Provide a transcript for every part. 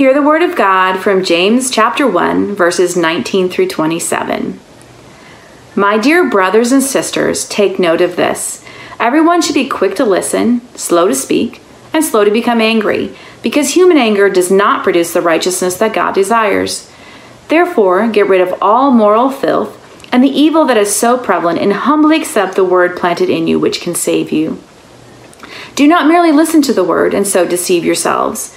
Hear the word of God from James chapter 1, verses 19 through 27. My dear brothers and sisters, take note of this. Everyone should be quick to listen, slow to speak, and slow to become angry, because human anger does not produce the righteousness that God desires. Therefore, get rid of all moral filth and the evil that is so prevalent, and humbly accept the word planted in you, which can save you. Do not merely listen to the word and so deceive yourselves.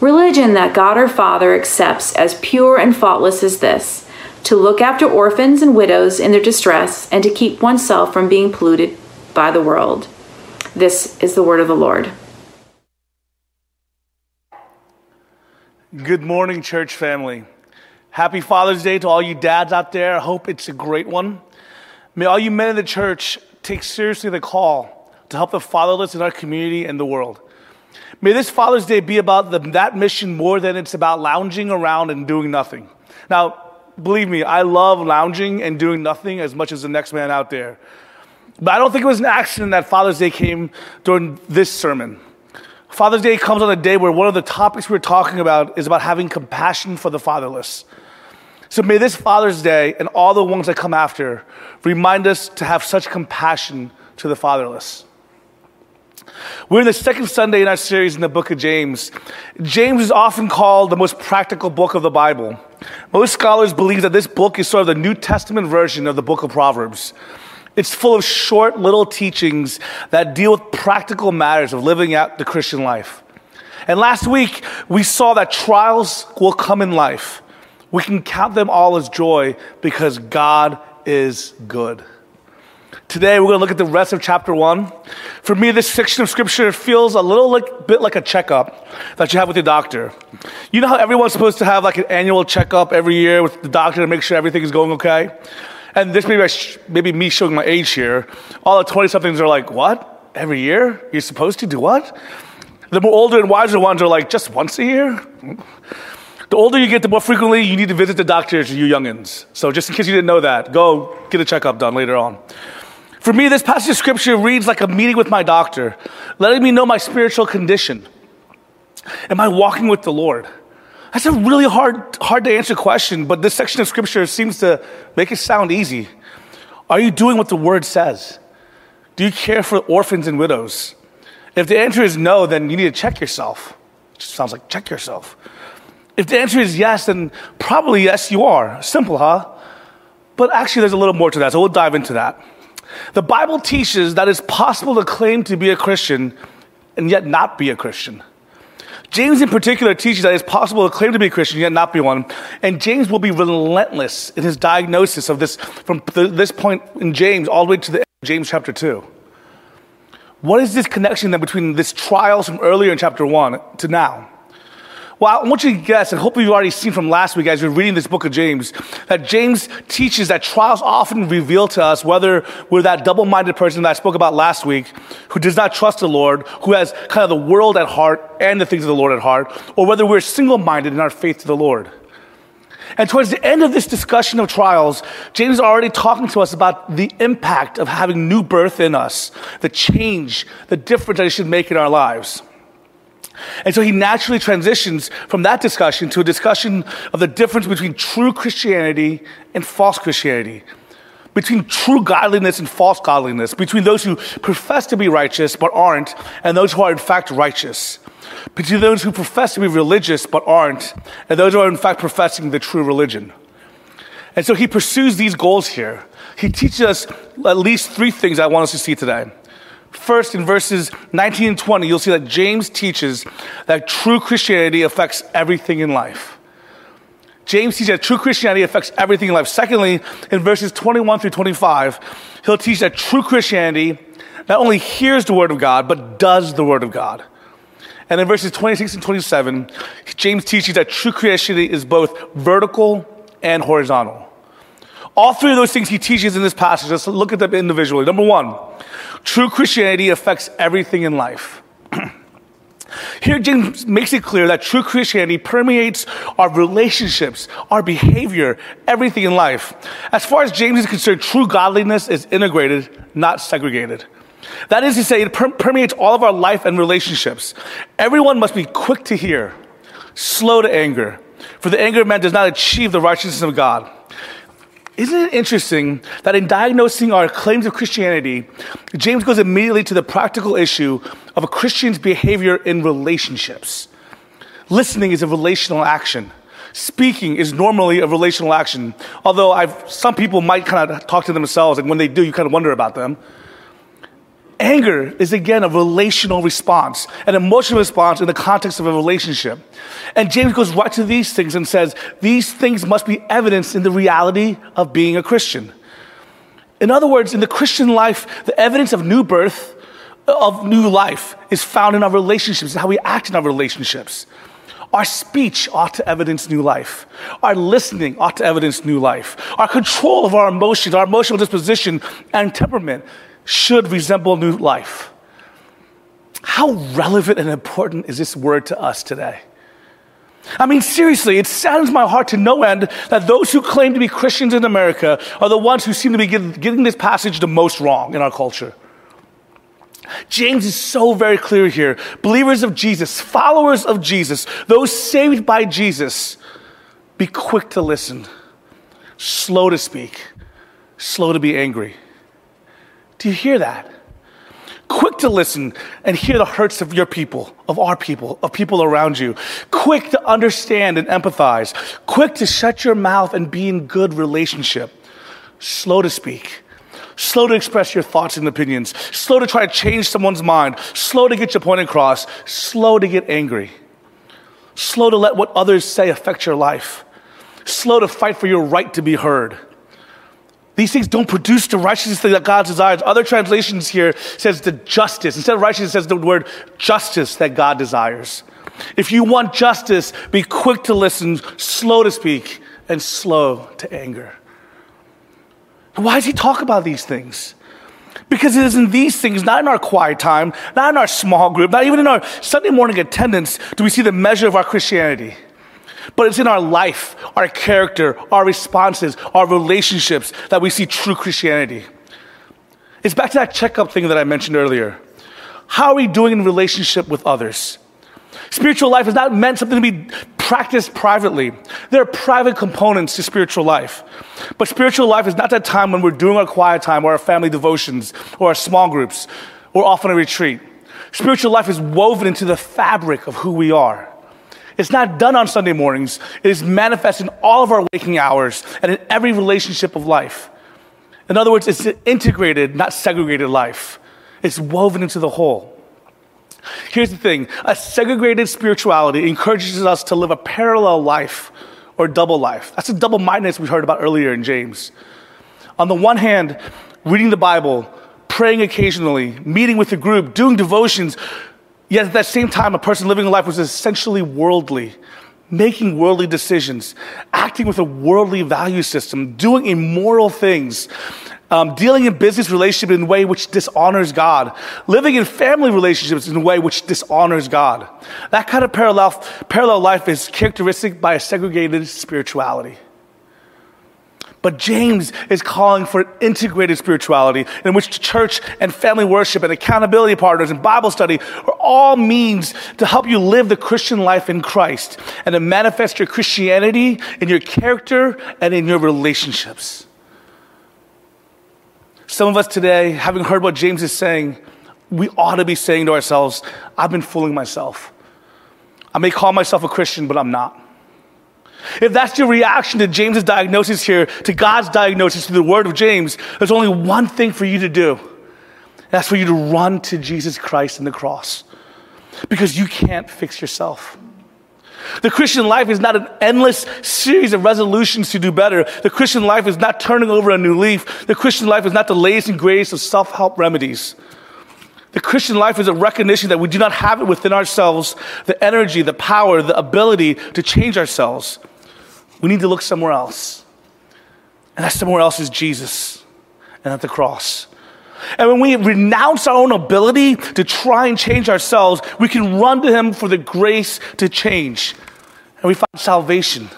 Religion that God our Father accepts as pure and faultless is this to look after orphans and widows in their distress and to keep oneself from being polluted by the world. This is the word of the Lord. Good morning, church family. Happy Father's Day to all you dads out there. I hope it's a great one. May all you men in the church take seriously the call to help the fatherless in our community and the world. May this Father's Day be about the, that mission more than it's about lounging around and doing nothing. Now, believe me, I love lounging and doing nothing as much as the next man out there. But I don't think it was an accident that Father's Day came during this sermon. Father's Day comes on a day where one of the topics we're talking about is about having compassion for the fatherless. So may this Father's Day and all the ones that come after remind us to have such compassion to the fatherless. We're in the second Sunday in our series in the book of James. James is often called the most practical book of the Bible. Most scholars believe that this book is sort of the New Testament version of the book of Proverbs. It's full of short little teachings that deal with practical matters of living out the Christian life. And last week, we saw that trials will come in life we can count them all as joy because God is good. Today, we're going to look at the rest of chapter one. For me, this section of scripture feels a little like, bit like a checkup that you have with your doctor. You know how everyone's supposed to have like an annual checkup every year with the doctor to make sure everything is going okay? And this maybe, sh- maybe me showing my age here. All the 20 somethings are like, what? Every year? You're supposed to do what? The more older and wiser ones are like, just once a year? The older you get, the more frequently you need to visit the doctor you youngins. So just in case you didn't know that, go get a checkup done later on. For me, this passage of scripture reads like a meeting with my doctor, letting me know my spiritual condition. Am I walking with the Lord? That's a really hard, hard to answer question, but this section of scripture seems to make it sound easy. Are you doing what the word says? Do you care for orphans and widows? If the answer is no, then you need to check yourself. It just sounds like check yourself. If the answer is yes, then probably yes, you are. Simple, huh? But actually, there's a little more to that, so we'll dive into that. The Bible teaches that it's possible to claim to be a Christian and yet not be a Christian. James, in particular, teaches that it's possible to claim to be a Christian yet not be one. And James will be relentless in his diagnosis of this from this point in James all the way to the end of James chapter 2. What is this connection then between this trials from earlier in chapter 1 to now? Well, I want you to guess, and hopefully you've already seen from last week as you're reading this book of James, that James teaches that trials often reveal to us whether we're that double minded person that I spoke about last week, who does not trust the Lord, who has kind of the world at heart and the things of the Lord at heart, or whether we're single minded in our faith to the Lord. And towards the end of this discussion of trials, James is already talking to us about the impact of having new birth in us, the change, the difference that it should make in our lives. And so he naturally transitions from that discussion to a discussion of the difference between true Christianity and false Christianity, between true godliness and false godliness, between those who profess to be righteous but aren't, and those who are in fact righteous, between those who profess to be religious but aren't, and those who are in fact professing the true religion. And so he pursues these goals here. He teaches us at least three things I want us to see today. First, in verses 19 and 20, you'll see that James teaches that true Christianity affects everything in life. James teaches that true Christianity affects everything in life. Secondly, in verses 21 through 25, he'll teach that true Christianity not only hears the word of God, but does the word of God. And in verses 26 and 27, James teaches that true Christianity is both vertical and horizontal. All three of those things he teaches in this passage, let's look at them individually. Number one, true Christianity affects everything in life. Here, James makes it clear that true Christianity permeates our relationships, our behavior, everything in life. As far as James is concerned, true godliness is integrated, not segregated. That is to say, it per- permeates all of our life and relationships. Everyone must be quick to hear, slow to anger, for the anger of man does not achieve the righteousness of God. Isn't it interesting that in diagnosing our claims of Christianity, James goes immediately to the practical issue of a Christian's behavior in relationships? Listening is a relational action. Speaking is normally a relational action. Although I've, some people might kind of talk to themselves, and when they do, you kind of wonder about them. Anger is again a relational response, an emotional response in the context of a relationship. And James goes right to these things and says, these things must be evidenced in the reality of being a Christian. In other words, in the Christian life, the evidence of new birth, of new life, is found in our relationships, how we act in our relationships. Our speech ought to evidence new life. Our listening ought to evidence new life. Our control of our emotions, our emotional disposition and temperament should resemble new life. How relevant and important is this word to us today? I mean, seriously, it saddens my heart to no end that those who claim to be Christians in America are the ones who seem to be getting this passage the most wrong in our culture. James is so very clear here. Believers of Jesus, followers of Jesus, those saved by Jesus, be quick to listen, slow to speak, slow to be angry. Do you hear that? Quick to listen and hear the hurts of your people, of our people, of people around you. Quick to understand and empathize. Quick to shut your mouth and be in good relationship. Slow to speak. Slow to express your thoughts and opinions. Slow to try to change someone's mind. Slow to get your point across. Slow to get angry. Slow to let what others say affect your life. Slow to fight for your right to be heard. These things don't produce the righteousness that God desires. Other translations here says the justice. Instead of righteousness, says the word justice that God desires. If you want justice, be quick to listen, slow to speak, and slow to anger. Why does he talk about these things? Because it is in these things, not in our quiet time, not in our small group, not even in our Sunday morning attendance, do we see the measure of our Christianity. But it's in our life, our character, our responses, our relationships that we see true Christianity. It's back to that checkup thing that I mentioned earlier. How are we doing in relationship with others? Spiritual life is not meant something to be practiced privately. There are private components to spiritual life. But spiritual life is not that time when we're doing our quiet time or our family devotions or our small groups or often a retreat. Spiritual life is woven into the fabric of who we are. It's not done on Sunday mornings. It is manifest in all of our waking hours and in every relationship of life. In other words, it's an integrated, not segregated life. It's woven into the whole. Here's the thing a segregated spirituality encourages us to live a parallel life or double life. That's a double mindedness we heard about earlier in James. On the one hand, reading the Bible, praying occasionally, meeting with a group, doing devotions, Yet at that same time, a person living a life was essentially worldly, making worldly decisions, acting with a worldly value system, doing immoral things, um, dealing in business relationships in a way which dishonors God, living in family relationships in a way which dishonors God. That kind of parallel, parallel life is characteristic by a segregated spirituality. But James is calling for integrated spirituality in which church and family worship and accountability partners and Bible study are all means to help you live the Christian life in Christ and to manifest your Christianity in your character and in your relationships. Some of us today, having heard what James is saying, we ought to be saying to ourselves, I've been fooling myself. I may call myself a Christian, but I'm not. If that's your reaction to James's diagnosis here, to God's diagnosis, to the word of James, there's only one thing for you to do. That's for you to run to Jesus Christ and the cross. Because you can't fix yourself. The Christian life is not an endless series of resolutions to do better. The Christian life is not turning over a new leaf. The Christian life is not the latest and greatest of self help remedies. The Christian life is a recognition that we do not have it within ourselves the energy, the power, the ability to change ourselves. We need to look somewhere else. And that somewhere else is Jesus and at the cross. And when we renounce our own ability to try and change ourselves, we can run to Him for the grace to change. And we find salvation.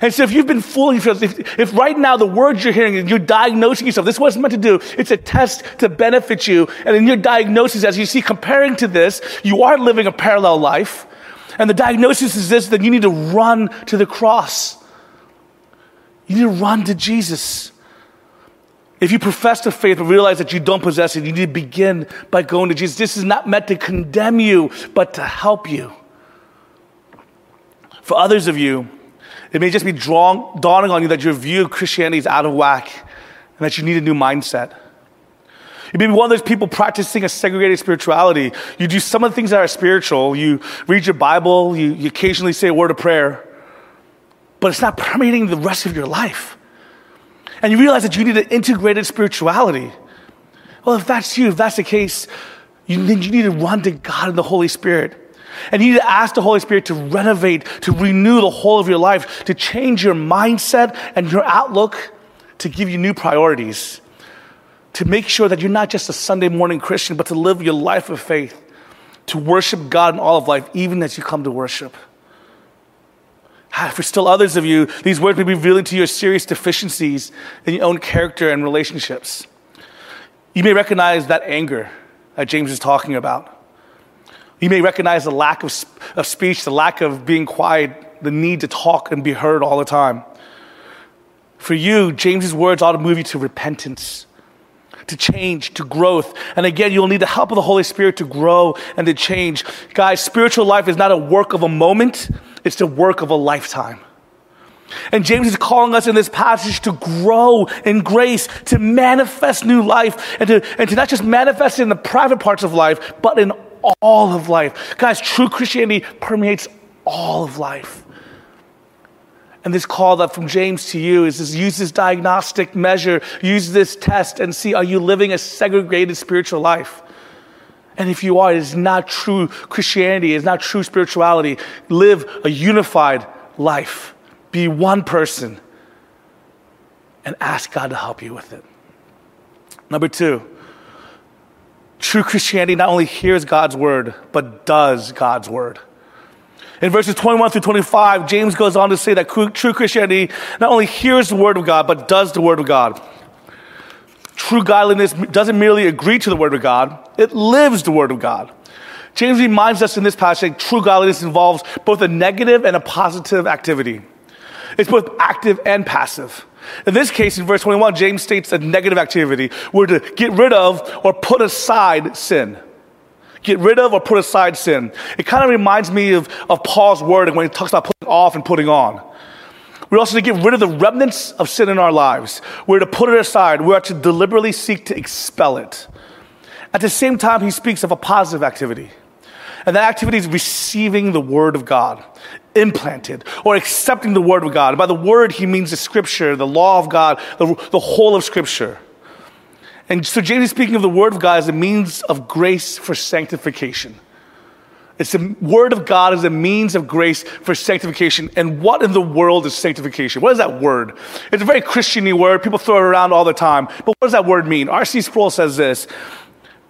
And so if you've been fooling yourself, if, if right now the words you're hearing and you're diagnosing yourself, this it's meant to do. It's a test to benefit you. And in your diagnosis, as you see comparing to this, you are living a parallel life. And the diagnosis is this, that you need to run to the cross. You need to run to Jesus. If you profess the faith but realize that you don't possess it, you need to begin by going to Jesus. This is not meant to condemn you, but to help you. For others of you, it may just be dawning on you that your view of Christianity is out of whack and that you need a new mindset. You may be one of those people practicing a segregated spirituality. You do some of the things that are spiritual. You read your Bible, you, you occasionally say a word of prayer, but it's not permeating the rest of your life. And you realize that you need an integrated spirituality. Well, if that's you, if that's the case, you, then you need to run to God and the Holy Spirit. And you need to ask the Holy Spirit to renovate, to renew the whole of your life, to change your mindset and your outlook, to give you new priorities, to make sure that you're not just a Sunday morning Christian, but to live your life of faith, to worship God in all of life, even as you come to worship. Ah, For still others of you, these words may be revealing to you serious deficiencies in your own character and relationships. You may recognize that anger that James is talking about. You may recognize the lack of, of speech, the lack of being quiet, the need to talk and be heard all the time. For you, James's words ought to move you to repentance, to change, to growth. And again, you'll need the help of the Holy Spirit to grow and to change. Guys, spiritual life is not a work of a moment, it's the work of a lifetime. And James is calling us in this passage to grow in grace, to manifest new life, and to, and to not just manifest it in the private parts of life, but in all of life. Guys, true Christianity permeates all of life. And this call that from James to you is this, use this diagnostic measure, use this test and see are you living a segregated spiritual life? And if you are, it is not true Christianity, it is not true spirituality. Live a unified life. Be one person and ask God to help you with it. Number two, true Christianity not only hears God's word, but does God's word. In verses 21 through 25, James goes on to say that true Christianity not only hears the word of God, but does the word of God. True godliness doesn't merely agree to the word of God, it lives the word of God. James reminds us in this passage that true godliness involves both a negative and a positive activity. It's both active and passive. In this case, in verse 21, James states a negative activity. We're to get rid of or put aside sin. Get rid of or put aside sin. It kind of reminds me of, of Paul's word when he talks about putting off and putting on. We're also to get rid of the remnants of sin in our lives. We're to put it aside. We're to deliberately seek to expel it. At the same time, he speaks of a positive activity. And that activity is receiving the word of God, implanted, or accepting the word of God. By the word, he means the scripture, the law of God, the, the whole of scripture. And so James is speaking of the word of God as a means of grace for sanctification. It's the word of God as a means of grace for sanctification. And what in the world is sanctification? What is that word? It's a very Christiany word. People throw it around all the time. But what does that word mean? R.C. Sproul says this.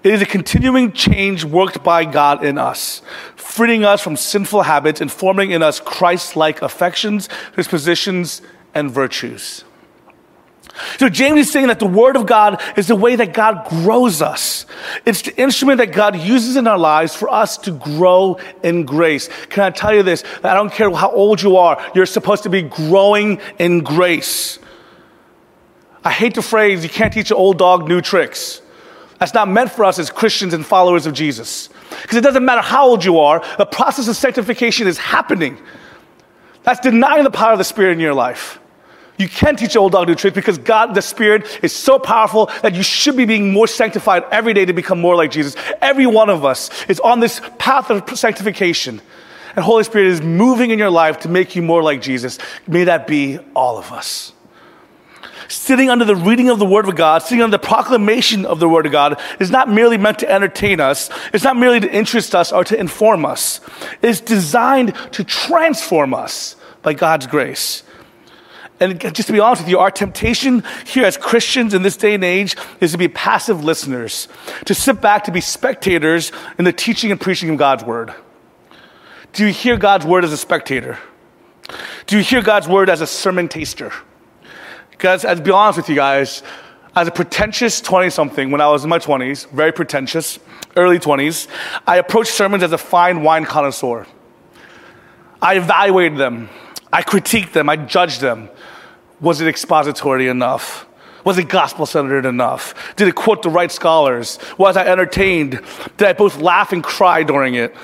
It is a continuing change worked by God in us, freeing us from sinful habits and forming in us Christ-like affections, dispositions, and virtues. So James is saying that the Word of God is the way that God grows us. It's the instrument that God uses in our lives for us to grow in grace. Can I tell you this? I don't care how old you are, you're supposed to be growing in grace. I hate the phrase, you can't teach an old dog new tricks. That's not meant for us as Christians and followers of Jesus. Because it doesn't matter how old you are, the process of sanctification is happening. That's denying the power of the Spirit in your life. You can't teach old dog new tricks because God, the Spirit, is so powerful that you should be being more sanctified every day to become more like Jesus. Every one of us is on this path of sanctification. And Holy Spirit is moving in your life to make you more like Jesus. May that be all of us. Sitting under the reading of the Word of God, sitting under the proclamation of the Word of God, is not merely meant to entertain us. It's not merely to interest us or to inform us. It's designed to transform us by God's grace. And just to be honest with you, our temptation here as Christians in this day and age is to be passive listeners, to sit back, to be spectators in the teaching and preaching of God's Word. Do you hear God's Word as a spectator? Do you hear God's Word as a sermon taster? Because, to be honest with you guys, as a pretentious 20 something, when I was in my 20s, very pretentious, early 20s, I approached sermons as a fine wine connoisseur. I evaluated them, I critiqued them, I judged them. Was it expository enough? Was it gospel centered enough? Did it quote the right scholars? Was I entertained? Did I both laugh and cry during it?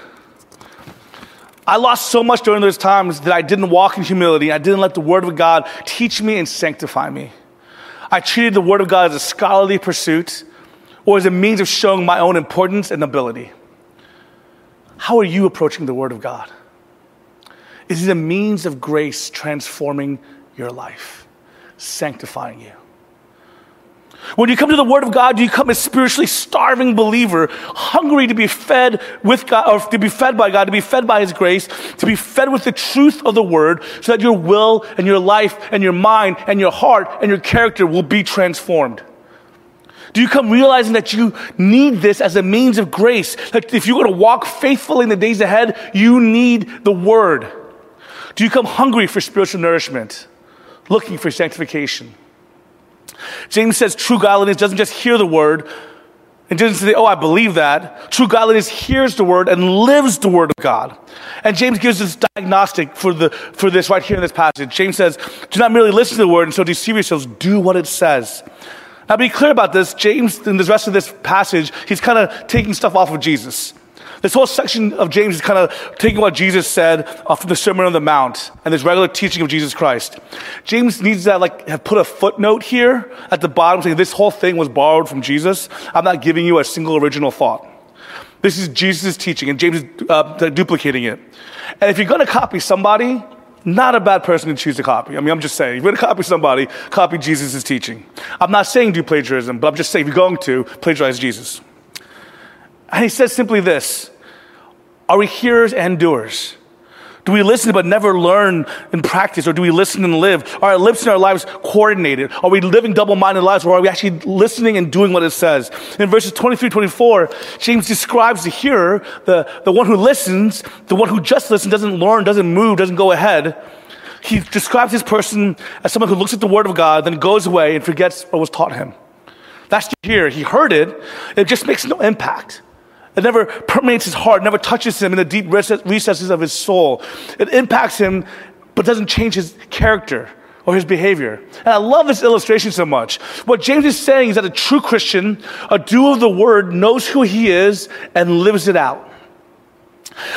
I lost so much during those times that I didn't walk in humility. I didn't let the Word of God teach me and sanctify me. I treated the Word of God as a scholarly pursuit or as a means of showing my own importance and ability. How are you approaching the Word of God? Is a means of grace transforming your life, sanctifying you? When you come to the Word of God, do you come a spiritually starving believer, hungry to be fed with God, or to be fed by God, to be fed by His grace, to be fed with the truth of the Word, so that your will and your life and your mind and your heart and your character will be transformed. Do you come realizing that you need this as a means of grace? That if you're going to walk faithfully in the days ahead, you need the Word. Do you come hungry for spiritual nourishment, looking for sanctification? James says true godliness doesn't just hear the word and doesn't say, oh, I believe that. True godliness hears the word and lives the word of God. And James gives this diagnostic for, the, for this right here in this passage. James says, do not merely listen to the word and so deceive yourselves, do what it says. Now, be clear about this. James, in the rest of this passage, he's kind of taking stuff off of Jesus. This whole section of James is kind of taking what Jesus said from the Sermon on the Mount and this regular teaching of Jesus Christ. James needs to like have put a footnote here at the bottom saying this whole thing was borrowed from Jesus. I'm not giving you a single original thought. This is Jesus' teaching, and James is uh, duplicating it. And if you're going to copy somebody, not a bad person to choose to copy. I mean, I'm just saying, if you're going to copy somebody, copy Jesus' teaching. I'm not saying do plagiarism, but I'm just saying if you're going to, plagiarize Jesus. And he says simply this are we hearers and doers? Do we listen but never learn and practice, or do we listen and live? Are our lips and our lives coordinated? Are we living double minded lives, or are we actually listening and doing what it says? In verses 23 24, James describes the hearer, the, the one who listens, the one who just listens, doesn't learn, doesn't move, doesn't go ahead. He describes this person as someone who looks at the Word of God, then goes away and forgets what was taught him. That's to hear. He heard it, it just makes no impact. It never permeates his heart, never touches him in the deep recesses of his soul. It impacts him, but doesn't change his character or his behavior. And I love this illustration so much. What James is saying is that a true Christian, a doer of the word, knows who he is and lives it out.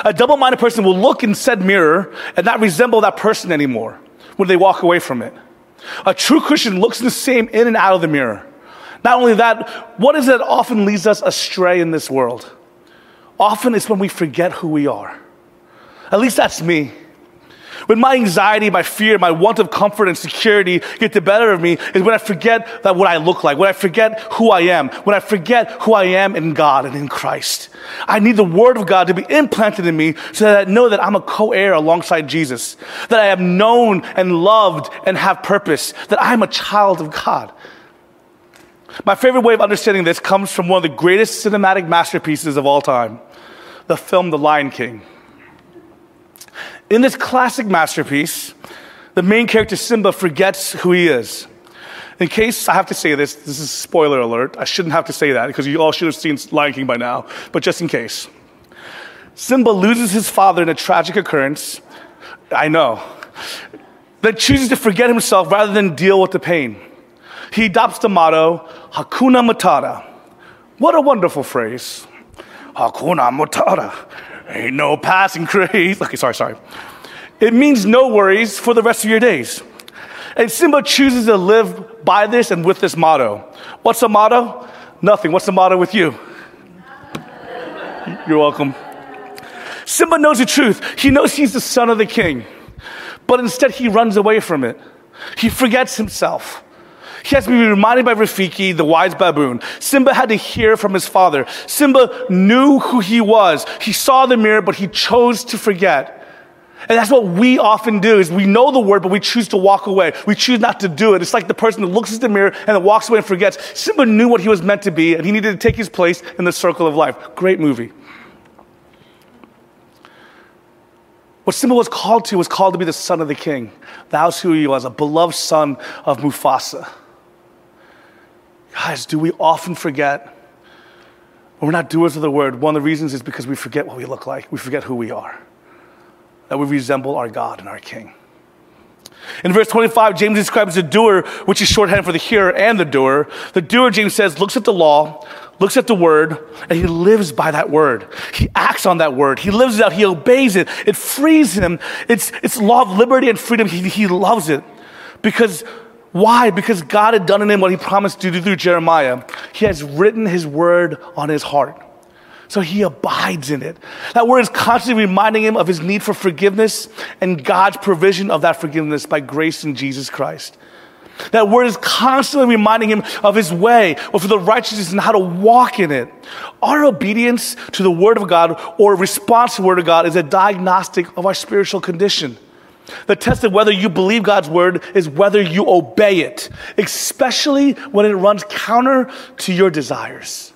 A double minded person will look in said mirror and not resemble that person anymore when they walk away from it. A true Christian looks the same in and out of the mirror. Not only that, what is it that often leads us astray in this world? Often it's when we forget who we are. At least that's me. When my anxiety, my fear, my want of comfort and security get the better of me is when I forget that what I look like, when I forget who I am, when I forget who I am in God and in Christ. I need the Word of God to be implanted in me so that I know that I'm a co-heir alongside Jesus, that I am known and loved and have purpose, that I'm a child of God. My favorite way of understanding this comes from one of the greatest cinematic masterpieces of all time the film The Lion King. In this classic masterpiece, the main character Simba forgets who he is. In case I have to say this, this is spoiler alert. I shouldn't have to say that because you all should have seen Lion King by now, but just in case. Simba loses his father in a tragic occurrence. I know. Then chooses to forget himself rather than deal with the pain. He adopts the motto, Hakuna Matata. What a wonderful phrase. Hakuna Matata. Ain't no passing craze. Okay, sorry, sorry. It means no worries for the rest of your days. And Simba chooses to live by this and with this motto. What's the motto? Nothing. What's the motto with you? You're welcome. Simba knows the truth. He knows he's the son of the king. But instead, he runs away from it. He forgets himself. He has to be reminded by Rafiki, the wise baboon. Simba had to hear from his father. Simba knew who he was. He saw the mirror, but he chose to forget. And that's what we often do is we know the word, but we choose to walk away. We choose not to do it. It's like the person that looks at the mirror and then walks away and forgets. Simba knew what he was meant to be, and he needed to take his place in the circle of life. Great movie. What Simba was called to was called to be the son of the king. That's who he was, a beloved son of Mufasa. Guys, do we often forget when we're not doers of the word? One of the reasons is because we forget what we look like, we forget who we are, that we resemble our God and our King. In verse 25, James describes the doer, which is shorthand for the hearer and the doer. The doer, James says, looks at the law, looks at the word, and he lives by that word. He acts on that word. He lives it out. He obeys it. It frees him. It's, it's law of liberty and freedom. He, he loves it because why? Because God had done in him what he promised to do through Jeremiah. He has written his word on his heart. So he abides in it. That word is constantly reminding him of his need for forgiveness and God's provision of that forgiveness by grace in Jesus Christ. That word is constantly reminding him of his way, or for the righteousness and how to walk in it. Our obedience to the word of God or response to the word of God is a diagnostic of our spiritual condition. The test of whether you believe God's word is whether you obey it, especially when it runs counter to your desires.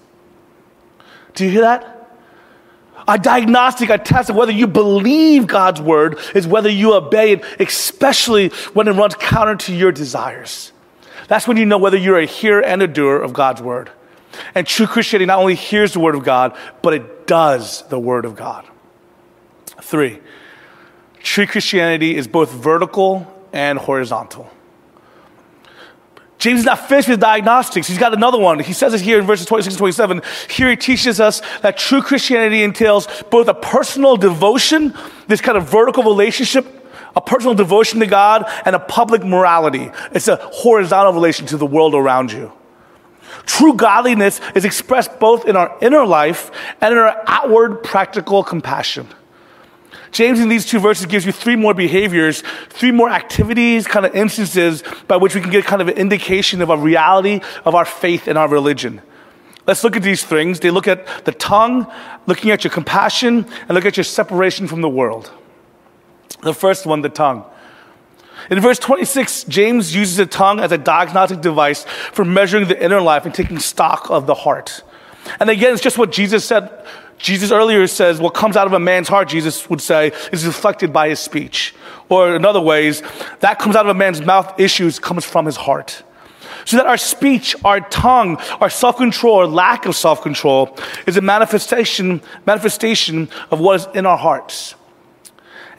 Do you hear that? A diagnostic, a test of whether you believe God's word is whether you obey it, especially when it runs counter to your desires. That's when you know whether you're a hearer and a doer of God's word. And true Christianity not only hears the word of God, but it does the word of God. Three, True Christianity is both vertical and horizontal. James is not finished with diagnostics. He's got another one. He says it here in verses 26 and 27. Here he teaches us that true Christianity entails both a personal devotion, this kind of vertical relationship, a personal devotion to God, and a public morality. It's a horizontal relation to the world around you. True godliness is expressed both in our inner life and in our outward practical compassion. James in these two verses gives you three more behaviors, three more activities, kind of instances by which we can get kind of an indication of a reality of our faith and our religion. Let's look at these things. They look at the tongue, looking at your compassion, and look at your separation from the world. The first one, the tongue. In verse 26, James uses the tongue as a diagnostic device for measuring the inner life and taking stock of the heart. And again, it's just what Jesus said Jesus earlier says, what comes out of a man's heart, Jesus would say, is reflected by his speech. Or in other ways, that comes out of a man's mouth issues comes from his heart. So that our speech, our tongue, our self-control or lack of self-control is a manifestation, manifestation of what is in our hearts.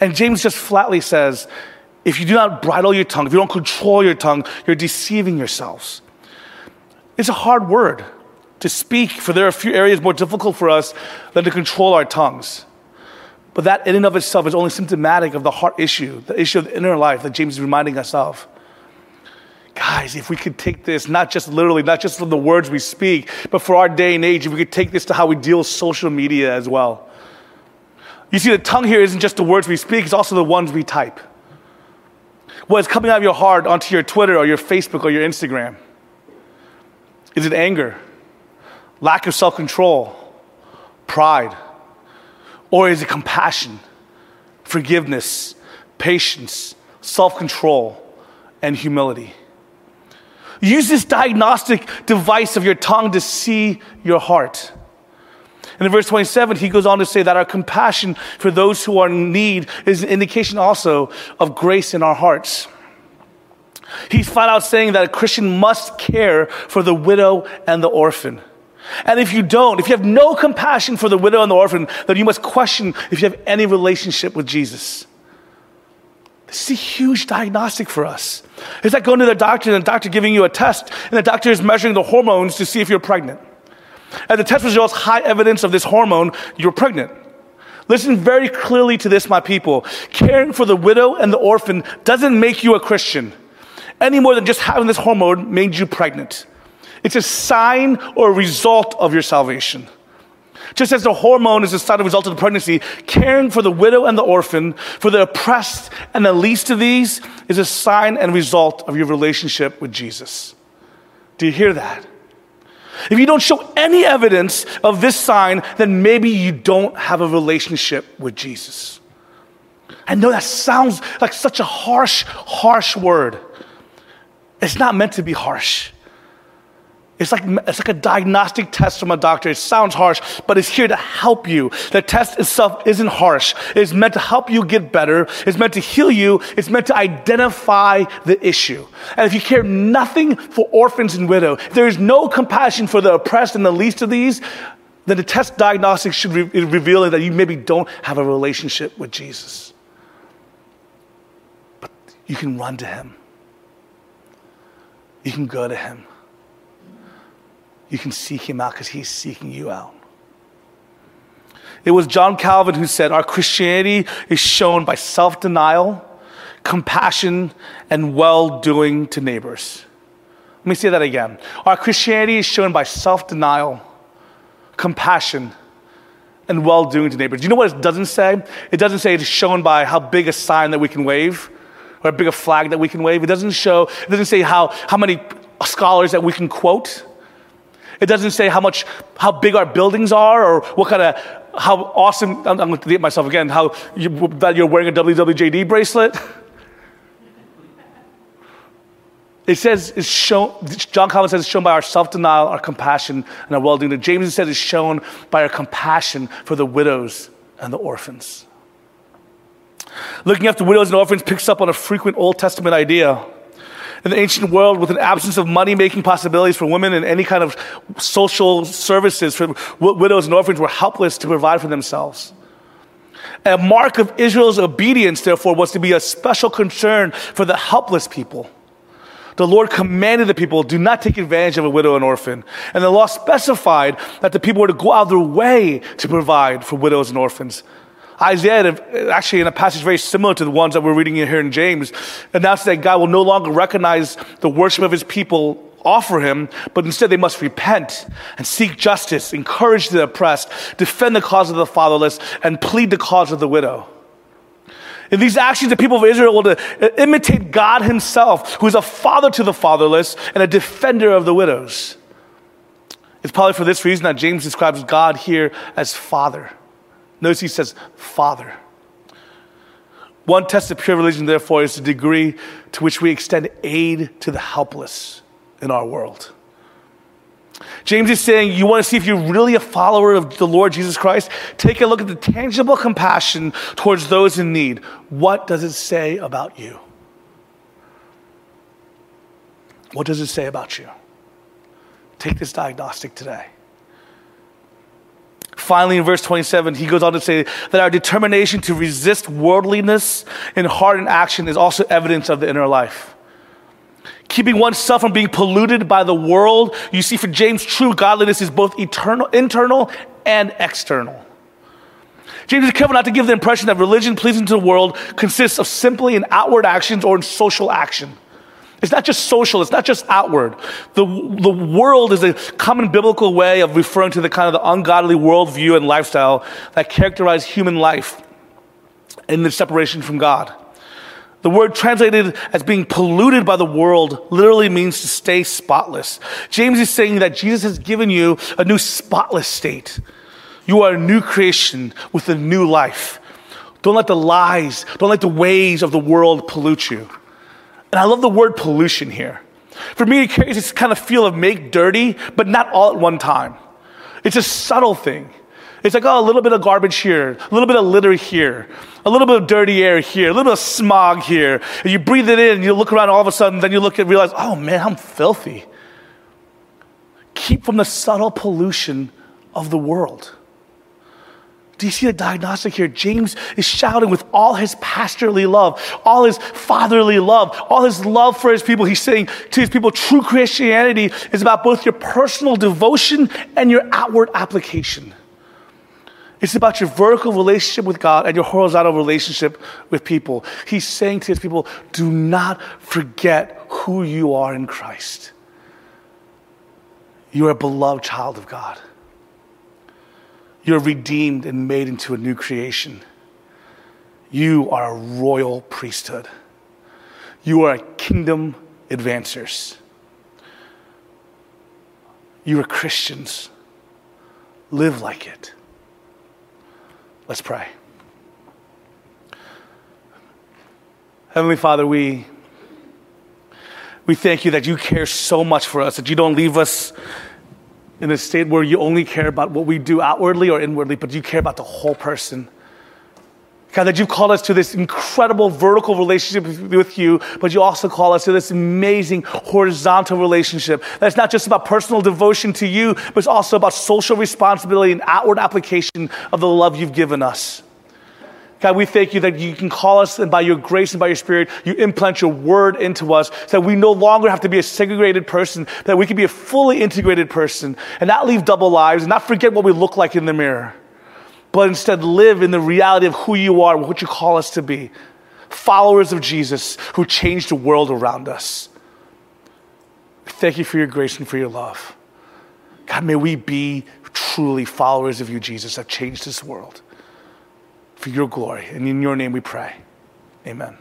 And James just flatly says, if you do not bridle your tongue, if you don't control your tongue, you're deceiving yourselves. It's a hard word to speak, for there are a few areas more difficult for us than to control our tongues. But that in and of itself is only symptomatic of the heart issue, the issue of the inner life that James is reminding us of. Guys, if we could take this, not just literally, not just from the words we speak, but for our day and age, if we could take this to how we deal with social media as well. You see, the tongue here isn't just the words we speak, it's also the ones we type. What's coming out of your heart onto your Twitter or your Facebook or your Instagram? Is it anger? Lack of self control, pride? Or is it compassion, forgiveness, patience, self control, and humility? Use this diagnostic device of your tongue to see your heart. And in verse 27, he goes on to say that our compassion for those who are in need is an indication also of grace in our hearts. He's flat out saying that a Christian must care for the widow and the orphan. And if you don't, if you have no compassion for the widow and the orphan, then you must question if you have any relationship with Jesus. This is a huge diagnostic for us. It's like going to the doctor and the doctor giving you a test, and the doctor is measuring the hormones to see if you're pregnant. And the test results high evidence of this hormone, you're pregnant. Listen very clearly to this, my people. Caring for the widow and the orphan doesn't make you a Christian any more than just having this hormone made you pregnant. It's a sign or a result of your salvation. Just as the hormone is a sign of result of the pregnancy, caring for the widow and the orphan, for the oppressed and the least of these, is a sign and result of your relationship with Jesus. Do you hear that? If you don't show any evidence of this sign, then maybe you don't have a relationship with Jesus. I know that sounds like such a harsh, harsh word. It's not meant to be harsh. It's like, it's like a diagnostic test from a doctor. It sounds harsh, but it's here to help you. The test itself isn't harsh. It's meant to help you get better. It's meant to heal you. It's meant to identify the issue. And if you care nothing for orphans and widow, if there is no compassion for the oppressed and the least of these, then the test diagnostic should re- reveal that you maybe don't have a relationship with Jesus. But you can run to him. You can go to him you can seek him out because he's seeking you out. It was John Calvin who said, Our Christianity is shown by self denial, compassion, and well doing to neighbors. Let me say that again. Our Christianity is shown by self denial, compassion, and well doing to neighbors. Do you know what it doesn't say? It doesn't say it's shown by how big a sign that we can wave or a big a flag that we can wave. It doesn't show, it doesn't say how, how many scholars that we can quote. It doesn't say how much, how big our buildings are or what kind of, how awesome, I'm, I'm going to get myself again, how you, that you're wearing a WWJD bracelet. It says it's shown, John Calvin says it's shown by our self denial, our compassion, and our well doing. James says it's shown by our compassion for the widows and the orphans. Looking after widows and orphans picks up on a frequent Old Testament idea in the ancient world, with an absence of money making possibilities for women and any kind of social services for widows and orphans were helpless to provide for themselves. A mark of Israel's obedience, therefore, was to be a special concern for the helpless people. The Lord commanded the people, do not take advantage of a widow and orphan. And the law specified that the people were to go out of their way to provide for widows and orphans. Isaiah, actually in a passage very similar to the ones that we're reading here in James, announced that God will no longer recognize the worship of his people offer him, but instead they must repent and seek justice, encourage the oppressed, defend the cause of the fatherless, and plead the cause of the widow. In these actions, the people of Israel will to uh, imitate God himself, who is a father to the fatherless and a defender of the widows. It's probably for this reason that James describes God here as father. Notice he says, Father. One test of pure religion, therefore, is the degree to which we extend aid to the helpless in our world. James is saying, You want to see if you're really a follower of the Lord Jesus Christ? Take a look at the tangible compassion towards those in need. What does it say about you? What does it say about you? Take this diagnostic today. Finally, in verse 27, he goes on to say that our determination to resist worldliness in heart and action is also evidence of the inner life. Keeping oneself from being polluted by the world, you see, for James, true godliness is both eternal, internal and external. James is careful not to give the impression that religion pleasing to the world consists of simply in outward actions or in social action. It's not just social, it's not just outward. The, the world is a common biblical way of referring to the kind of the ungodly worldview and lifestyle that characterize human life in the separation from God. The word translated as being polluted by the world literally means to stay spotless. James is saying that Jesus has given you a new spotless state. You are a new creation with a new life. Don't let the lies, don't let the ways of the world pollute you. And I love the word pollution here. For me, it carries this kind of feel of make dirty, but not all at one time. It's a subtle thing. It's like, oh, a little bit of garbage here, a little bit of litter here, a little bit of dirty air here, a little bit of smog here. And you breathe it in, and you look around, all of a sudden, then you look and realize, oh man, I'm filthy. Keep from the subtle pollution of the world. Do you see the diagnostic here? James is shouting with all his pastorly love, all his fatherly love, all his love for his people. He's saying to his people, true Christianity is about both your personal devotion and your outward application. It's about your vertical relationship with God and your horizontal relationship with people. He's saying to his people, do not forget who you are in Christ. You are a beloved child of God. You're redeemed and made into a new creation. You are a royal priesthood. You are a kingdom advancers. You are Christians. Live like it. Let's pray. Heavenly Father, we, we thank you that you care so much for us, that you don't leave us in a state where you only care about what we do outwardly or inwardly, but you care about the whole person. God, that you've called us to this incredible vertical relationship with you, but you also call us to this amazing horizontal relationship. That's not just about personal devotion to you, but it's also about social responsibility and outward application of the love you've given us. God, we thank you that you can call us and by your grace and by your spirit, you implant your word into us so that we no longer have to be a segregated person, that we can be a fully integrated person and not leave double lives and not forget what we look like in the mirror, but instead live in the reality of who you are, what you call us to be. Followers of Jesus who change the world around us. Thank you for your grace and for your love. God, may we be truly followers of you, Jesus, that change this world for your glory. And in your name we pray. Amen.